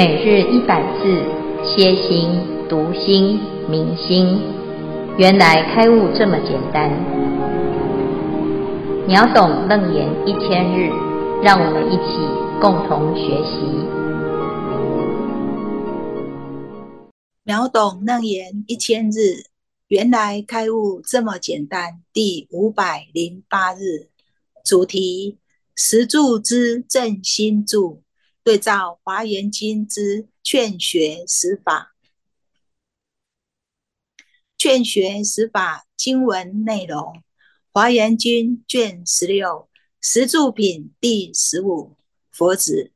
每日一百字，歇心、读心、明心，原来开悟这么简单。秒懂楞严一千日，让我们一起共同学习。秒懂楞严一千日，原来开悟这么简单。第五百零八日，主题：实住之正心住。对照《华严经》之劝学十法，劝学十法经文内容，《华严经》卷十六，十住品第十五。佛子，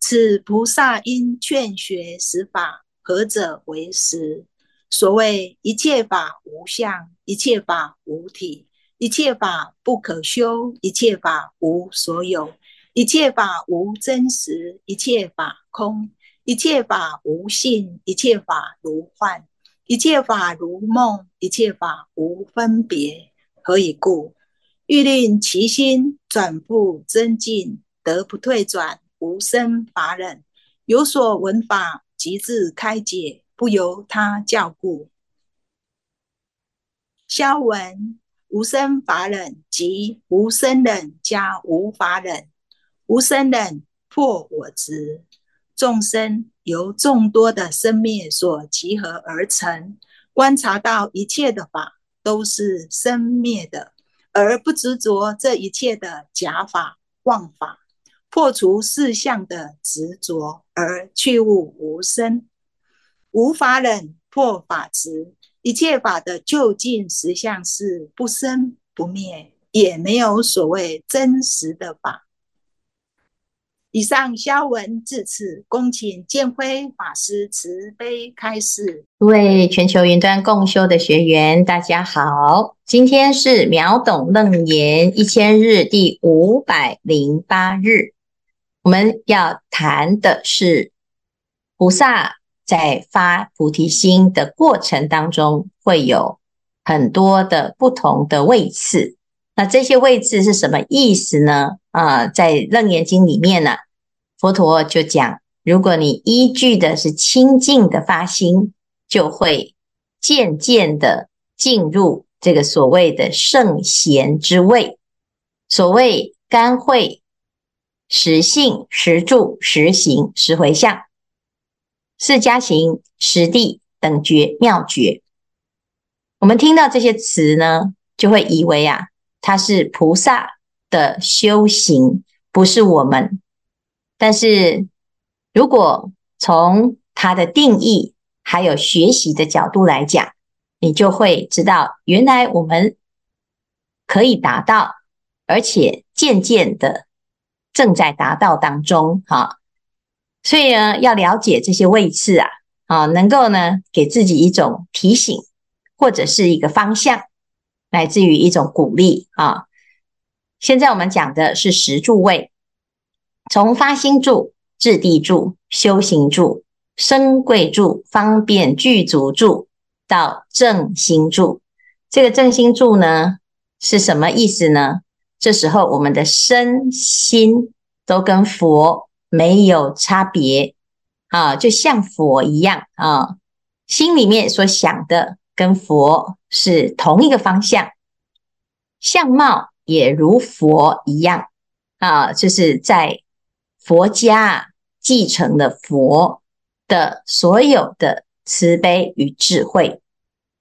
此菩萨因劝学十法，何者为实？所谓一切法无相，一切法无体，一切法不可修，一切法无所有。一切法无真实，一切法空；一切法无性，一切法如幻；一切法如梦，一切法无分别。何以故？欲令其心转复增进，得不退转，无生法忍。有所闻法，即自开解，不由他教故。消文无生法忍，即无生忍加无法忍。无生忍破我执，众生由众多的生灭所集合而成。观察到一切的法都是生灭的，而不执着这一切的假法妄法，破除四相的执着，而去悟无生。无法忍破法执，一切法的究竟实相是不生不灭，也没有所谓真实的法。以上消文至此，恭请建辉法师慈悲开示。各位全球云端共修的学员，大家好，今天是秒懂楞严一千日第五百零八日，我们要谈的是菩萨在发菩提心的过程当中，会有很多的不同的位次。那这些位置是什么意思呢？啊、在《楞严经》里面呢，佛陀就讲，如果你依据的是清净的发心，就会渐渐的进入这个所谓的圣贤之位。所谓甘慧、实性、实住、实行、实回向、四加行、实地等觉妙觉。我们听到这些词呢，就会以为啊。它是菩萨的修行，不是我们。但是，如果从它的定义还有学习的角度来讲，你就会知道，原来我们可以达到，而且渐渐的正在达到当中。哈，所以呢，要了解这些位次啊，啊，能够呢给自己一种提醒，或者是一个方向。来自于一种鼓励啊！现在我们讲的是十住位，从发心住、智地住、修行住、生贵住、方便具足住到正心住。这个正心住呢，是什么意思呢？这时候我们的身心都跟佛没有差别啊，就像佛一样啊，心里面所想的。跟佛是同一个方向，相貌也如佛一样啊，就是在佛家继承了佛的所有的慈悲与智慧。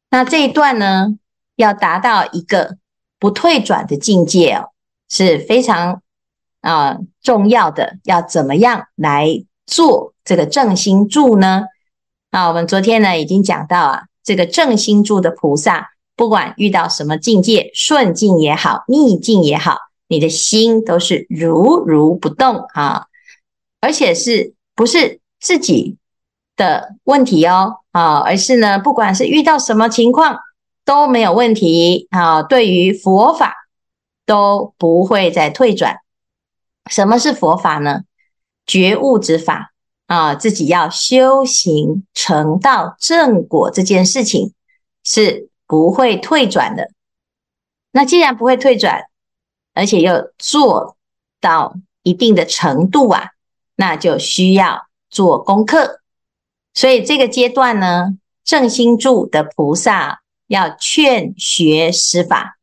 那这一段呢，要达到一个不退转的境界哦，是非常啊重要的。要怎么样来做这个正心住呢？啊，我们昨天呢已经讲到啊。这个正心住的菩萨，不管遇到什么境界，顺境也好，逆境也好，你的心都是如如不动啊，而且是不是自己的问题哦啊，而是呢，不管是遇到什么情况都没有问题啊，对于佛法都不会再退转。什么是佛法呢？觉悟之法。啊，自己要修行成道正果这件事情是不会退转的。那既然不会退转，而且又做到一定的程度啊，那就需要做功课。所以这个阶段呢，正心住的菩萨要劝学施法。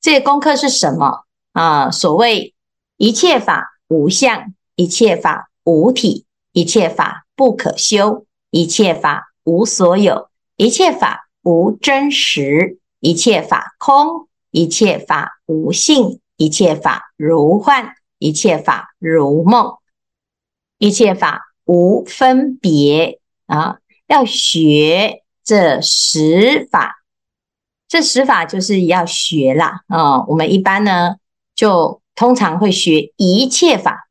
这个功课是什么啊？所谓一切法无相，一切法无体，一切法不可修，一切法无所有，一切法无真实，一切法空，一切法无性，一切法如幻，一切法如梦，一切法无分别啊！要学这十法。这十法就是要学啦啊、我们一般呢，就通常会学一切法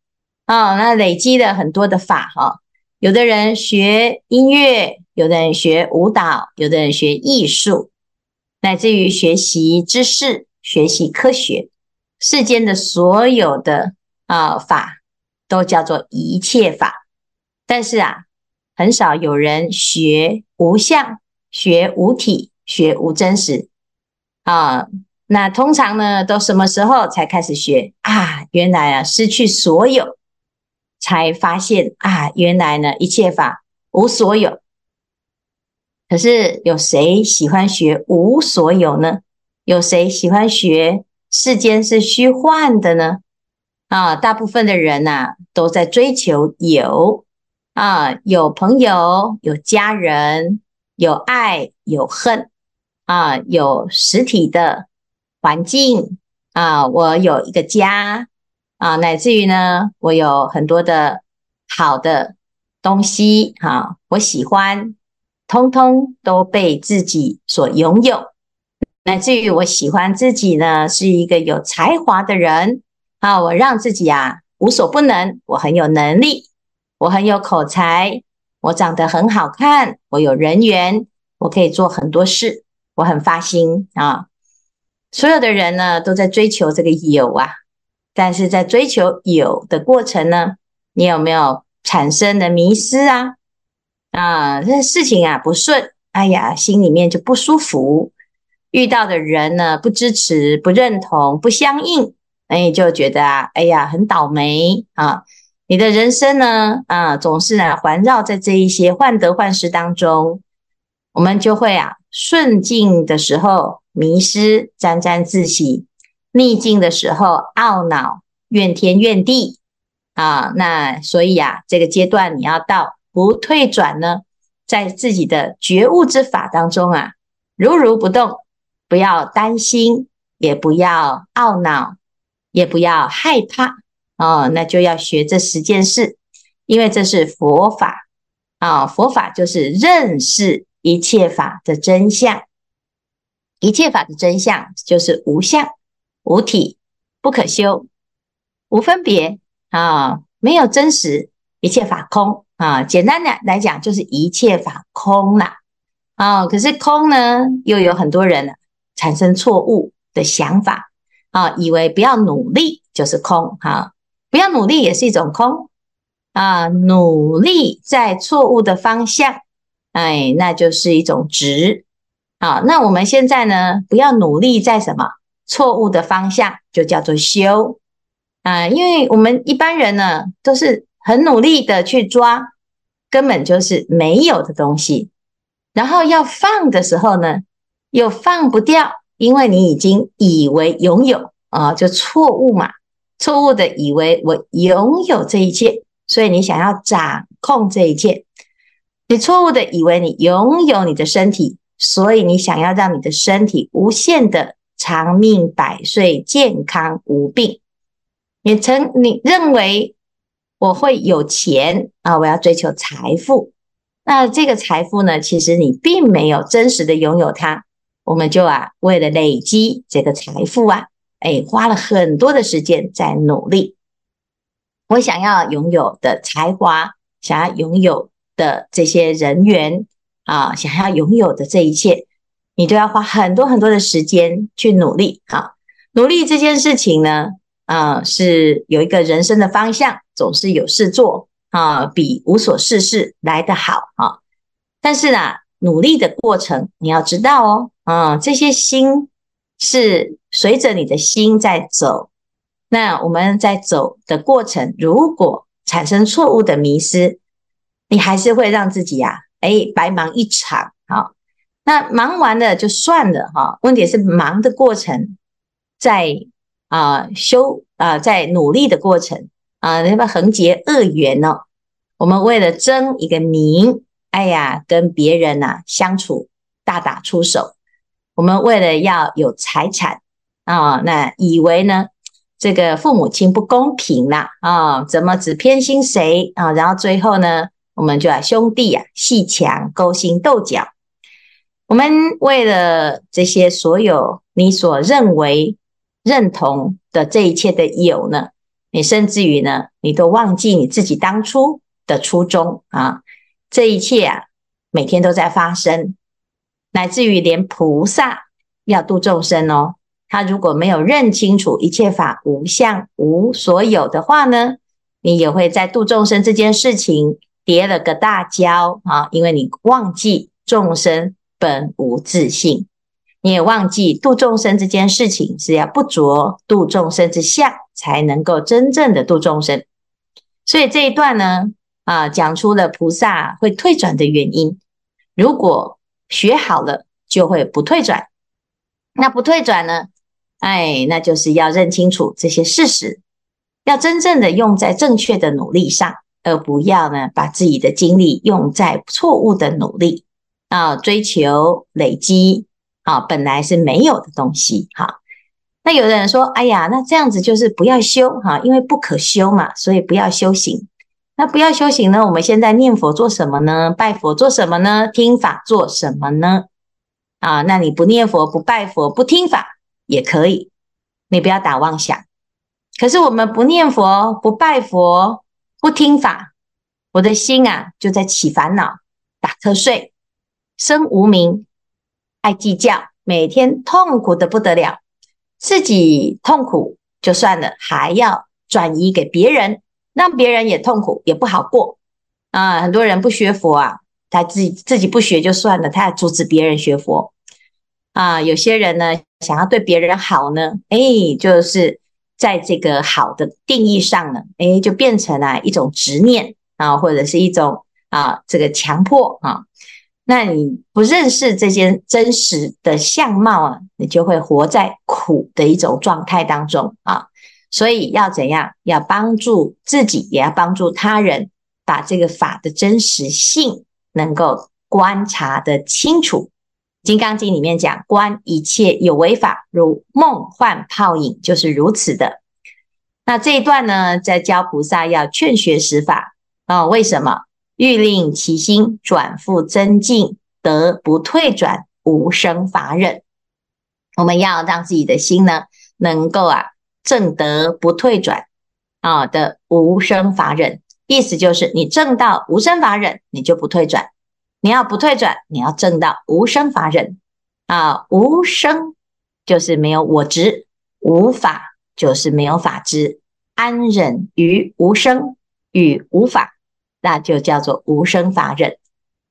啊、哦。那累积了很多的法哈、哦。有的人学音乐，有的人学舞蹈，有的人学艺术，乃至于学习知识、学习科学，世间的所有的啊、法都叫做一切法。但是啊，很少有人学无相、学无体、学无真实。啊，那通常呢，都什么时候才开始学啊？原来啊，失去所有，才发现啊，原来呢，一切法无所有。可是有谁喜欢学无所有呢？有谁喜欢学世间是虚幻的呢？啊，大部分的人呐、都在追求有啊，有朋友，有家人，有爱，有恨。啊，有实体的环境啊，我有一个家啊，乃至于呢，我有很多的好的东西啊，我喜欢，通通都被自己所拥有，乃至于我喜欢自己呢，是一个有才华的人啊，我让自己啊无所不能，我很有能力，我很有口才，我长得很好看，我有人缘，我可以做很多事。我很发心啊！所有的人呢，都在追求这个有啊，但是在追求有的过程呢，你有没有产生的迷失啊？啊，这事情啊不顺，哎呀，心里面就不舒服。遇到的人呢，不支持、不认同、不相应，哎，就觉得啊，哎呀，很倒霉啊！你的人生呢，啊，总是啊环绕在这一些患得患失当中，我们就会啊。顺境的时候迷失，沾沾自喜；逆境的时候懊恼，怨天怨地啊。那所以啊，这个阶段你要到不退转呢，在自己的觉悟之法当中啊，如如不动，不要担心，也不要懊恼，也不要害怕哦。那就要学这十件事，因为这是佛法啊。佛法就是认识。一切法的真相，一切法的真相就是无相、无体、不可修、无分别啊，没有真实，一切法空啊。简单的来讲，就是一切法空啦啊。可是空呢，又有很多人呢产生错误的想法啊，以为不要努力就是空哈，不要努力也是一种空啊，努力在错误的方向。哎，那就是一种执。好，那我们现在呢，不要努力在什么错误的方向，就叫做修啊。因为我们一般人呢，都是很努力的去抓，根本就是没有的东西。然后要放的时候呢，又放不掉，因为你已经以为拥有啊，就错误嘛，错误的以为我拥有这一切，所以你想要掌控这一切。你错误的以为你拥有你的身体，所以你想要让你的身体无限的长命百岁、健康无病。你曾你认为我会有钱啊，我要追求财富。那这个财富呢，其实你并没有真实的拥有它。我们就啊，为了累积这个财富啊，哎，花了很多的时间在努力。我想要拥有的才华，想要拥有。的这些人员啊，想要拥有的这一切，你都要花很多很多的时间去努力啊。努力这件事情呢，啊，是有一个人生的方向，总是有事做啊，比无所事事来得好啊。但是呢，努力的过程你要知道哦，啊，这些心是随着你的心在走。那我们在走的过程，如果产生错误的迷失。你还是会让自己呀、啊，哎，白忙一场。那忙完了就算了哈。问题是忙的过程，在啊、修啊、在努力的过程啊，那么横结恶缘哦。我们为了争一个名，哎呀，跟别人呐、相处大打出手。我们为了要有财产啊，那以为呢，这个父母亲不公平啦啊，怎么只偏心谁啊？然后最后呢，我们就啊兄弟啊戏墙勾心斗角。我们为了这些所有你所认为认同的这一切的有呢，你甚至于呢，你都忘记你自己当初的初衷啊！这一切啊，每天都在发生。乃至于连菩萨要度众生哦，他如果没有认清楚一切法无相无所有的话呢，你也会在度众生这件事情跌了个大跤啊！因为你忘记众生本无自信，你也忘记度众生这件事情是要不着度众生之相，才能够真正的度众生。所以这一段呢，啊，讲出了菩萨会退转的原因。如果学好了就会不退转，那不退转呢？哎，那就是要认清楚这些事实，要真正的用在正确的努力上，而不要呢把自己的精力用在错误的努力啊，追求累积啊，本来是没有的东西哈。那有的人说，哎呀，那这样子就是不要修哈，因为不可修嘛，所以不要修行。那不要修行呢？我们现在念佛做什么呢？拜佛做什么呢？听法做什么呢？啊，那你不念佛、不拜佛、不听法也可以，你不要打妄想。可是我们不念佛、不拜佛、不听法，我的心啊就在起烦恼、打瞌睡、生无明、爱计较，每天痛苦得不得了，自己痛苦就算了，还要转移给别人。让别人也痛苦，也不好过啊！很多人不学佛啊，他自己自己不学就算了，他还阻止别人学佛啊。有些人呢，想要对别人好呢，哎，就是在这个好的定义上呢，哎，就变成了一种执念啊，或者是一种啊这个强迫啊。那你不认识这些真实的相貌啊，你就会活在苦的一种状态当中啊。所以要怎样？要帮助自己，也要帮助他人，把这个法的真实性能够观察得清楚。《金刚经》里面讲：“观一切有为法，如梦幻泡影，就是如此的。”那这一段呢，在教菩萨要劝学实法啊、为什么？欲令其心转复增进，得不退转无生法忍。我们要让自己的心呢，能够啊。正得不退转啊的无生法忍，意思就是你正到无生法忍，你就不退转。你要不退转，你要正到无生法忍啊。无生就是没有我执，无法就是没有法执，安忍于无生与无法，那就叫做无生法忍。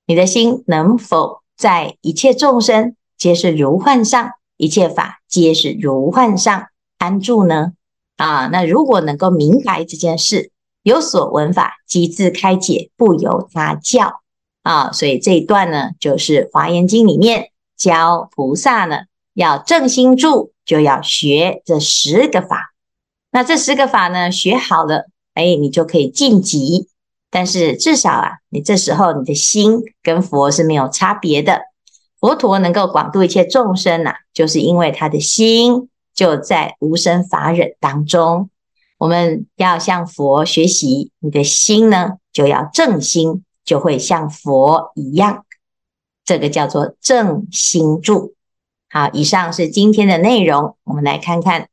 你的心能否在一切众生皆是如幻上，一切法皆是如幻上？安住呢？啊，那如果能够明白这件事，有所闻法，即自开解，不由他教啊。所以这一段呢，就是《华严经》里面教菩萨呢，要正心住，就要学这十个法。那这十个法呢，学好了，哎，你就可以晋级。但是至少啊，你这时候你的心跟佛是没有差别的。佛陀能够广度一切众生呐、啊，就是因为他的心。就在无生法忍当中，我们要向佛学习，你的心呢，就要正心，就会像佛一样。这个叫做正心住。好，以上是今天的内容，我们来看看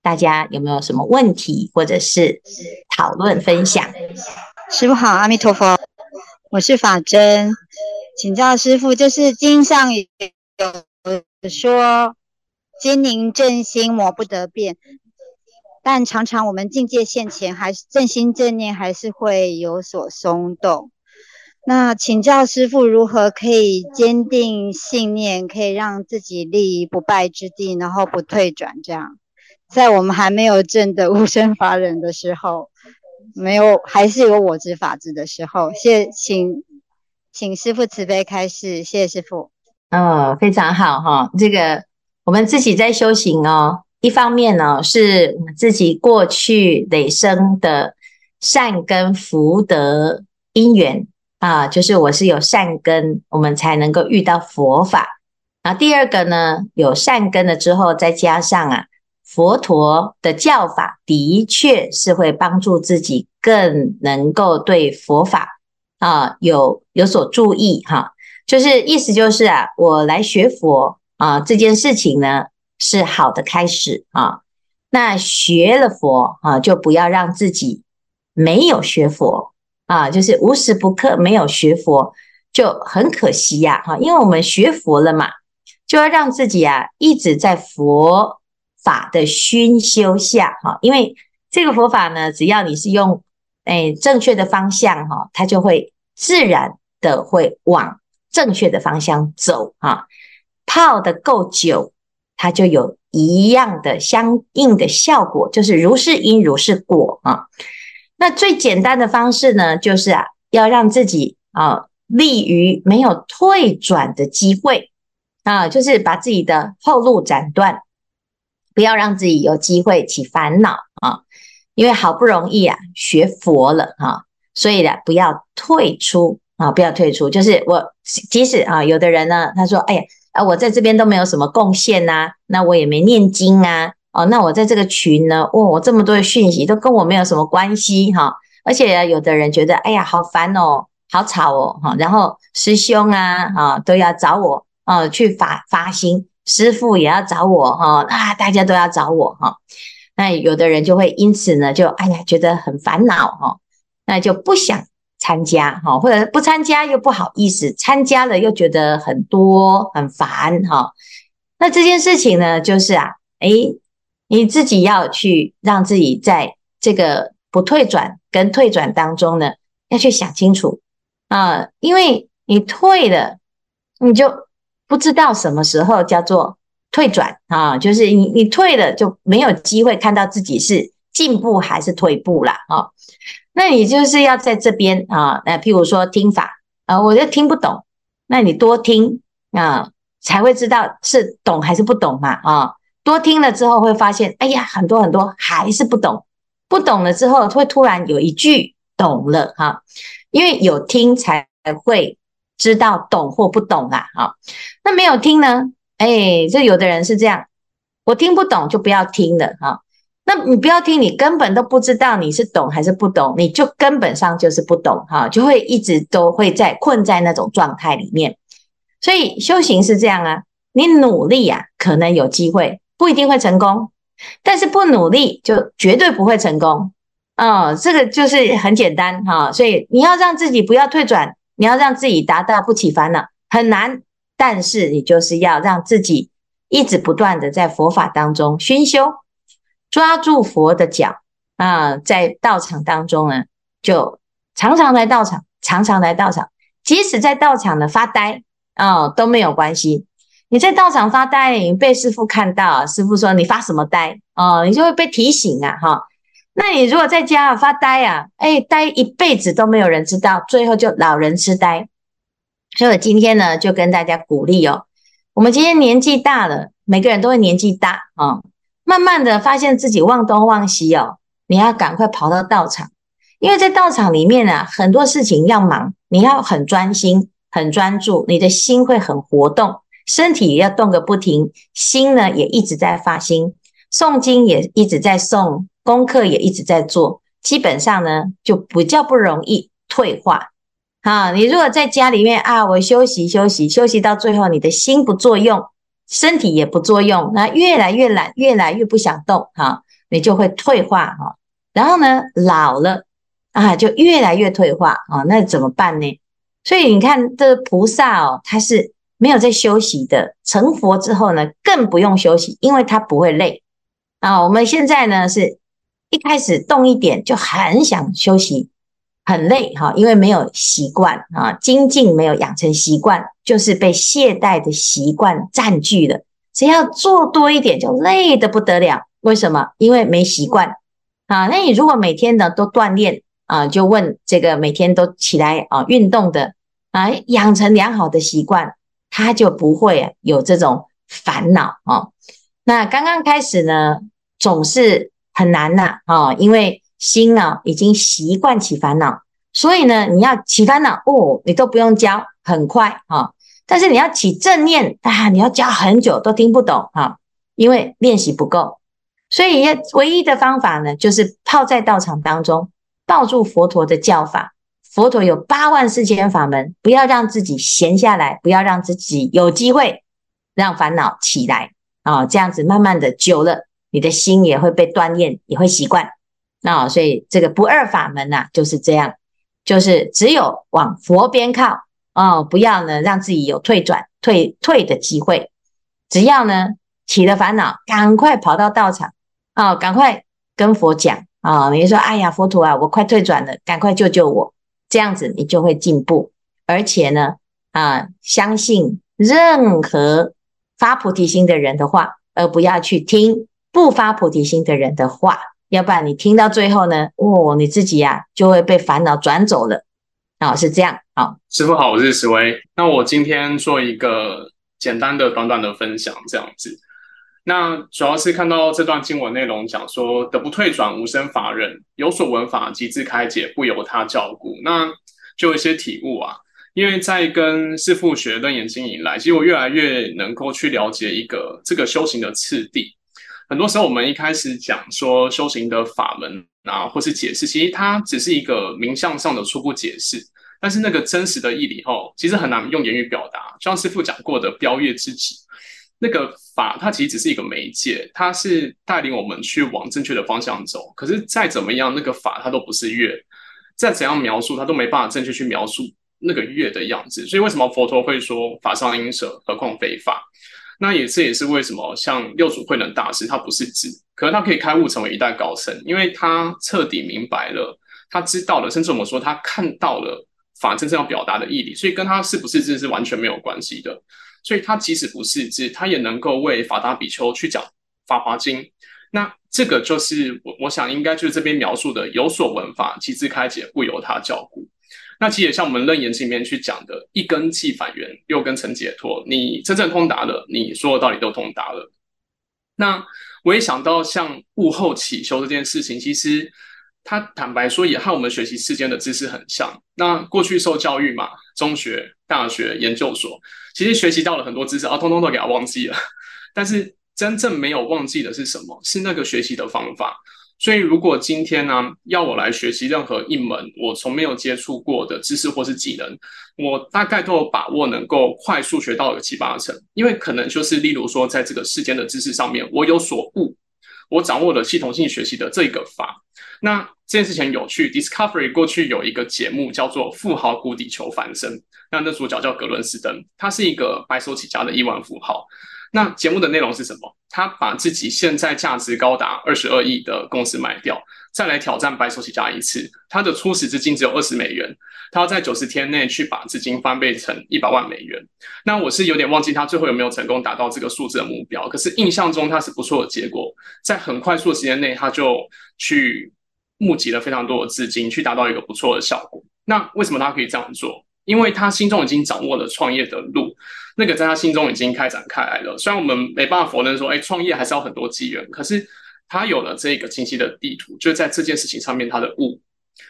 大家有没有什么问题或者是讨论分享。师父好，阿弥陀佛，我是法真，请教师父，就是经上有说。坚凝正心，磨不得变。但常常我们境界现前，还是正心正念还是会有所松动。那请教师父，如何可以坚定信念，可以让自己立于不败之地，然后不退转？这样，在我们还没有证得无生法忍的时候，没有，还是有我执法执的时候。谢，请请师父慈悲开示，谢谢师父。哦，非常好哈，这个我们自己在修行哦，一方面呢是我们自己过去累生的善根福德因缘啊，就是我是有善根，我们才能够遇到佛法。啊，第二个呢，有善根了之后，再加上啊。佛陀的教法的确是会帮助自己更能够对佛法啊有有所注意哈，就是意思就是啊，我来学佛啊这件事情呢是好的开始啊，那学了佛啊就不要让自己没有学佛啊，就是无时不刻没有学佛就很可惜呀哈，因为我们学佛了嘛，就要让自己啊一直在佛。法的熏修下，哈，因为这个佛法呢，只要你是用诶正确的方向，哈，它就会自然的会往正确的方向走，哈。泡得够久，它就有一样的相应的效果，就是如是因如是果啊。那最简单的方式呢，就是啊，要让自己啊立于没有退转的机会啊，就是把自己的后路斩断。不要让自己有机会起烦恼啊，因为好不容易啊学佛了哈，所以呢不要退出啊，不要退出。就是我即使啊，有的人呢他说，哎呀啊，我在这边都没有什么贡献呐，那我也没念经啊，哦，那我在这个群呢，问我这么多的讯息都跟我没有什么关系哈，而且有的人觉得，哎呀好烦哦，好吵哦哈，然后师兄啊啊都要找我啊去发发心。师傅也要找我哈啊，大家都要找我哈。那有的人就会因此呢，就哎呀觉得很烦恼哈，那就不想参加哈，或者不参加又不好意思，参加了又觉得很多很烦哈。那这件事情呢，就是啊，哎，你自己要去让自己在这个不退转跟退转当中呢，要去想清楚啊，因为你退了，你就。不知道什么时候叫做退转啊，就是你你退了就没有机会看到自己是进步还是退步了啊。那你就是要在这边啊，那譬如说听法啊，我就听不懂，那你多听啊，才会知道是懂还是不懂嘛啊。多听了之后会发现，哎呀，很多很多还是不懂，不懂了之后会突然有一句懂了哈，因为有听才会。知道懂或不懂啊？好，那没有听呢？哎，这有的人是这样，我听不懂就不要听了哈。那你不要听，你根本都不知道你是懂还是不懂，你就根本上就是不懂哈，就会一直都会在困在那种状态里面。所以修行是这样啊，你努力啊，可能有机会，不一定会成功，但是不努力就绝对不会成功啊。这个就是很简单哈，所以你要让自己不要退转。你要让自己达到不起烦恼很难，但是你就是要让自己一直不断的在佛法当中熏修，抓住佛的脚啊，在道场当中呢，就常常来道场，常常来道场，即使在道场呢发呆啊都没有关系。你在道场发呆，你被师父看到，师父说你发什么呆啊，你就会被提醒啊哈。那你如果在家发呆啊，哎，呆一辈子都没有人知道，最后就老人痴呆。所以我今天呢，就跟大家鼓励哦，我们今天年纪大了，每个人都会年纪大啊，慢慢的发现自己忘东忘西哦，你要赶快跑到道场，因为在道场里面啊，很多事情要忙，你要很专心、很专注，你的心会很活动，身体也要动个不停，心呢也一直在发心，诵经也一直在诵。功课也一直在做，基本上呢就比较不容易退化。啊，你如果在家里面啊，我休息休息休息到最后，你的心不作用，身体也不作用，那越来越懒，越来越不想动，哈，你就会退化哈。然后呢，老了啊，就越来越退化啊，那怎么办呢？所以你看这菩萨哦，他是没有在休息的，成佛之后呢，更不用休息，因为他不会累啊。我们现在呢是。一开始动一点就很想休息，很累哈，因为没有习惯啊，精进没有养成习惯，就是被懈怠的习惯占据了。只要做多一点就累得不得了，为什么？因为没习惯啊。那你如果每天呢都锻炼啊，就问这个每天都起来啊运动的啊，养成良好的习惯，他就不会有这种烦恼啊。那刚刚开始呢，总是很难呐啊，因为心呢已经习惯起烦恼，所以呢你要起烦恼哦，你都不用教，很快啊。但是你要起正念啊，你要教很久都听不懂啊，因为练习不够。所以要唯一的方法呢，就是泡在道场当中，抱住佛陀的教法。佛陀有八万四千法门，不要让自己闲下来，不要让自己有机会让烦恼起来啊。这样子慢慢的久了，你的心也会被锻炼，也会习惯。那所以这个不二法门呐，就是这样，就是只有往佛边靠。哦，不要呢，让自己有退转、退退的机会。只要呢起了烦恼，赶快跑到道场啊、哦，赶快跟佛讲啊、哦。你说，哎呀，佛陀啊，我快退转了，赶快救救我。这样子你就会进步，而且呢，啊，相信任何发菩提心的人的话，而不要去听不发菩提心的人的话。要不然你听到最后呢，哦，你自己呀、就会被烦恼转走了。哦，是这样。好，师父好，我是石威。那我今天做一个简单的、短短的分享，这样子。那主要是看到这段经文内容，讲说“得不退转，无生法忍；有所闻法，即自开解，不由他照顾”。那就一些体悟啊。因为在跟师父学楞严经以来，其实我越来越能够去了解一个这个修行的次第。很多时候，我们一开始讲说修行的法门啊，或是解释，其实它只是一个名相上的初步解释。但是那个真实的义理后，其实很难用言语表达。像师父讲过的“标月之指”，那个法它其实只是一个媒介，它是带领我们去往正确的方向走。可是再怎么样，那个法它都不是月，再怎样描述，它都没办法正确去描述那个月的样子。所以为什么佛陀会说“法上应舍，何况非法”？那也这也是为什么像六祖慧能大师，他不是智，可是他可以开悟成为一代高僧，因为他彻底明白了，他知道了，甚至我们说他看到了。法真正要表达的意义，所以跟他是不是智是完全没有关系的。所以他即使不是智，他也能够为法达比丘去讲《法华经》。那这个就是我我想应该就是这边描述的有所闻法，其自开解，不由他教故。那其实也像我们楞严经里面去讲的，一根即返元，六根成解脱。你真正通达了，你所有道理都通达了。那我也想到像悟后起修这件事情，其实。他坦白说，也和我们学习世间的知识很像。那过去受教育嘛，中学、大学、研究所，其实学习到了很多知识啊，通通都给他忘记了。但是真正没有忘记的是什么？是那个学习的方法。所以，如果今天呢，要我来学习任何一门我从没有接触过的知识或是技能，我大概都有把握能够快速学到有七八成。因为可能就是例如说，在这个世间的知识上面，我有所悟，我掌握了系统性学习的这个法。那这件事情有趣，Discovery 过去有一个节目叫做《富豪谷底求翻身》，那那主角叫格伦斯登，他是一个白手起家的亿万富豪。那节目的内容是什么？他把自己现在价值高达二十二亿的公司卖掉，再来挑战白手起家一次。他的初始资金只有二十美元，他要在九十天内去把资金翻倍成一百万美元。那我是有点忘记他最后有没有成功达到这个数字的目标，可是印象中他是不错的结果，在很快速的时间内他就去。募集了非常多的资金，去达到一个不错的效果。那为什么他可以这样做？因为他心中已经掌握了创业的路，那个在他心中已经开展开来了。虽然我们没办法否认说，哎，创业还是要很多机缘，可是他有了这个清晰的地图，就在这件事情上面他的悟。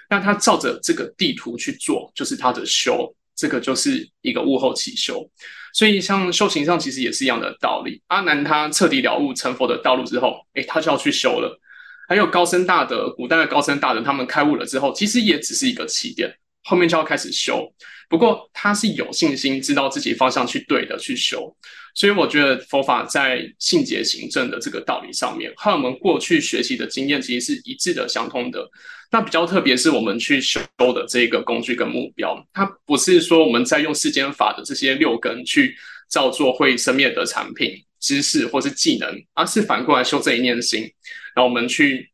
那他照着这个地图去做，就是他的修，这个就是一个悟后起修。所以像修行上其实也是一样的道理。阿南他彻底了悟成佛的道路之后，哎，他就要去修了。还有高僧大德，古代的高僧大德，他们开悟了之后，其实也只是一个起点，后面就要开始修。不过他是有信心，知道自己方向去对的去修。所以我觉得佛法在信解行证的这个道理上面，和我们过去学习的经验其实是一致的、相通的。那比较特别是我们去修的这个工具跟目标，它不是说我们在用世间法的这些六根去造作会生灭的产品、知识或是技能，而是反过来修这一念心。让我们去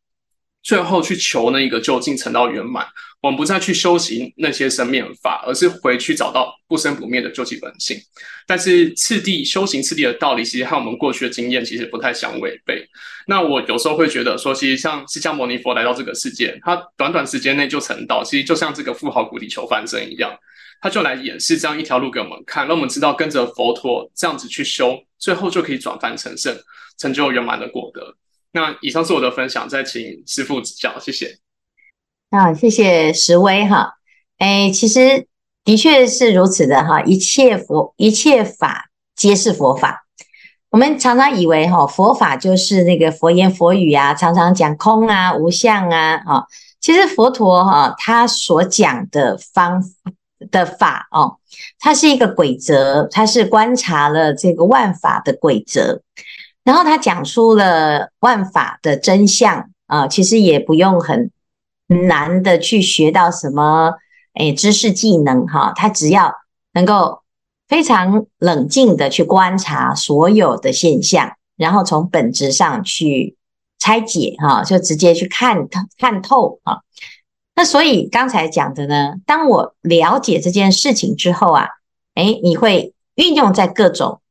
最后去求那一个究竟成道圆满。我们不再去修行那些生灭法，而是回去找到不生不灭的究竟本性。但是次第修行次第的道理，其实和我们过去的经验其实不太相违背。那我有时候会觉得说，其实像释迦牟尼佛来到这个世界，他短短时间内就成道，其实就像这个富豪谷底求翻身一样，他就来演示这样一条路给我们看，让我们知道跟着佛陀这样子去修，最后就可以转凡成圣，成就圆满的果德。那以上是我的分享，再请师父指教，谢谢。啊，谢谢石威哈。哎，其实的确是如此的哈，一切佛一切法皆是佛法。我们常常以为哈，佛法就是那个佛言佛语啊，常常讲空啊、无相啊，哈。其实佛陀哈，他所讲的方的法哦，它是一个轨则，它是观察了这个万法的轨则，然后他讲出了万法的真相啊。其实也不用很。难的去学到什么？诶，知识技能哈，他只要能够非常冷静的去观察所有的现象，然后从本质上去拆解哈，就直接去看透看透哈。那所以刚才讲的呢，当我了解这件事情之后啊，诶，你会运用在各种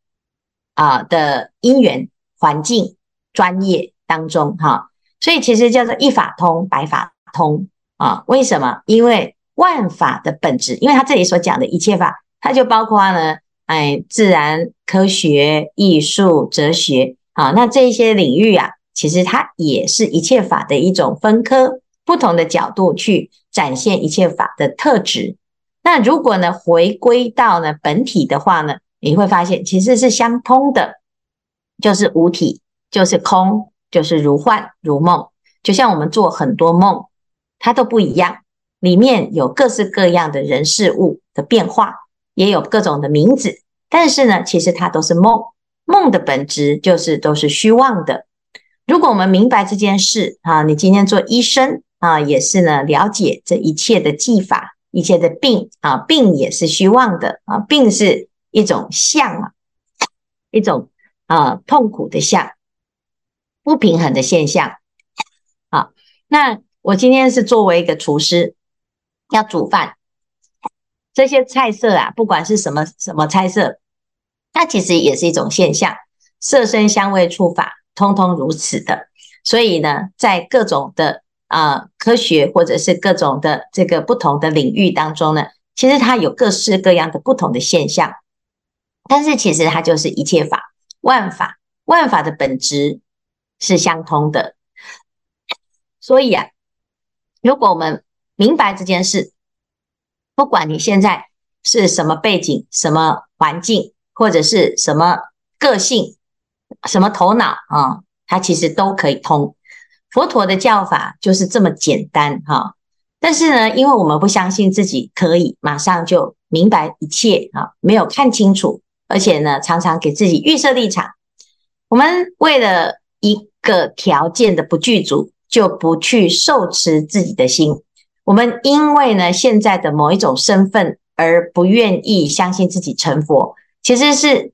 啊的因缘环境专业当中哈，所以其实叫做一法通百法通啊？为什么？因为万法的本质，因为他这里所讲的一切法，它就包括呢，哎，自然科学、艺术、哲学，啊，那这些领域啊，其实它也是一切法的一种分科，不同的角度去展现一切法的特质。那如果呢，回归到呢本体的话呢，你会发现其实是相通的，就是无体，就是空，就是如幻如梦，就像我们做很多梦。它都不一样，里面有各式各样的人事物的变化，也有各种的名字。但是呢，其实它都是梦，梦的本质就是都是虚妄的。如果我们明白这件事啊，你今天做医生啊，也是呢，了解这一切的技法，一切的病啊，病也是虚妄的啊，病是一种相啊，一种啊痛苦的相，不平衡的现象。好，那。我今天是作为一个厨师，要煮饭，这些菜色啊，不管是什么什么菜色，它其实也是一种现象，色身香味触法，通通如此的。所以呢，在各种的啊、科学或者是各种的这个不同的领域当中呢，其实它有各式各样的不同的现象，但是其实它就是一切法，万法，万法的本质是相通的。所以啊。如果我们明白这件事，不管你现在是什么背景、什么环境，或者是什么个性、什么头脑啊，它其实都可以通。佛陀的教法就是这么简单哈。但是呢，因为我们不相信自己可以马上就明白一切啊，没有看清楚，而且呢，常常给自己预设立场。我们为了一个条件的不具足。就不去受持自己的心。我们因为呢，现在的某一种身份而不愿意相信自己成佛，其实是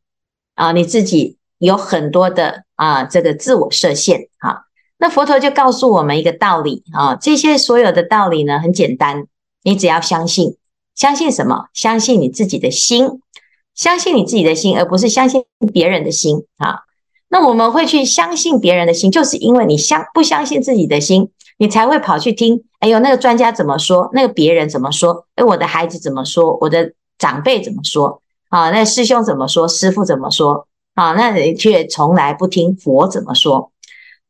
啊，你自己有很多的啊这个自我设限啊。那佛陀就告诉我们一个道理啊，这些所有的道理呢，很简单，你只要相信，相信什么？相信你自己的心，相信你自己的心，而不是相信别人的心啊。那我们会去相信别人的心，就是因为你相不相信自己的心，你才会跑去听。哎呦，那个专家怎么说？那个别人怎么说？哎，我的孩子怎么说？我的长辈怎么说？啊，那师兄怎么说？师父怎么说？啊，那你却从来不听佛怎么说。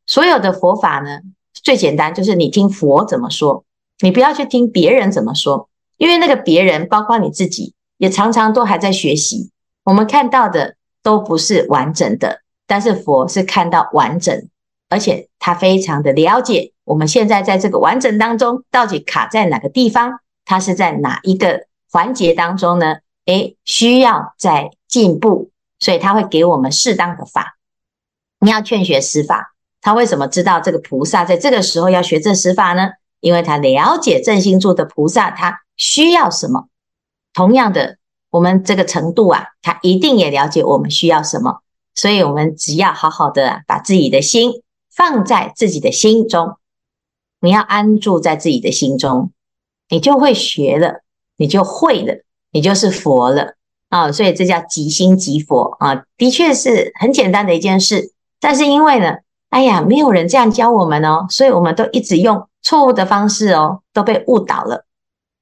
所有的佛法呢，最简单就是你听佛怎么说，你不要去听别人怎么说，因为那个别人包括你自己，也常常都还在学习。我们看到的都不是完整的。但是佛是看到完整，而且他非常的了解我们现在在这个完整当中到底卡在哪个地方，他是在哪一个环节当中呢？诶，需要在进步，所以他会给我们适当的法。你要劝学十法，他为什么知道这个菩萨在这个时候要学这十法呢？因为他了解正心住的菩萨他需要什么。同样的，我们这个程度啊，他一定也了解我们需要什么。所以，我们只要好好的把自己的心放在自己的心中，你要安住在自己的心中，你就会学了，你就会了，你就是佛了啊！所以这叫即心即佛啊，的确是很简单的一件事。但是因为呢，哎呀，没有人这样教我们哦，所以我们都一直用错误的方式哦，都被误导了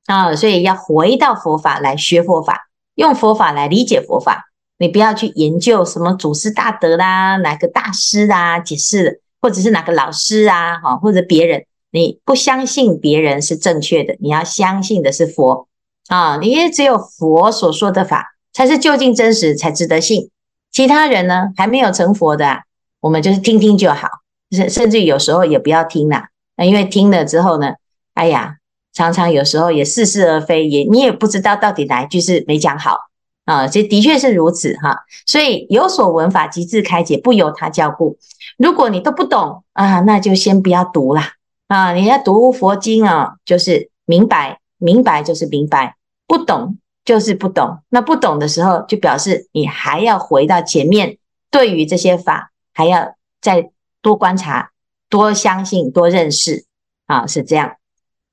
啊！所以要回到佛法来学佛法，用佛法来理解佛法。你不要去研究什么祖师大德啦，哪个大师啊解释，或者是哪个老师啊，哈，或者别人，你不相信别人是正确的，你要相信的是佛啊，你也只有佛所说的法才是究竟真实，才值得信。其他人呢，还没有成佛的，我们就是听听就好，甚甚至有时候也不要听啦，那因为听了之后呢，哎呀，常常有时候也似是而非，也你也不知道到底哪一句是没讲好。啊，这的确是如此哈，所以有所闻法，即自开解，不由他教故。如果你都不懂啊，那就先不要读啦。啊。你要读佛经啊，就是明白，明白就是明白，不懂就是不懂。那不懂的时候，就表示你还要回到前面，对于这些法还要再多观察、多相信、多认识啊，是这样。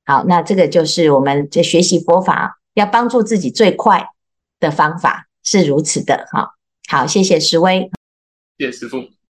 好，那这个就是我们在学习佛法要帮助自己最快的方法是如此的，好，好，谢谢石威，谢谢师傅。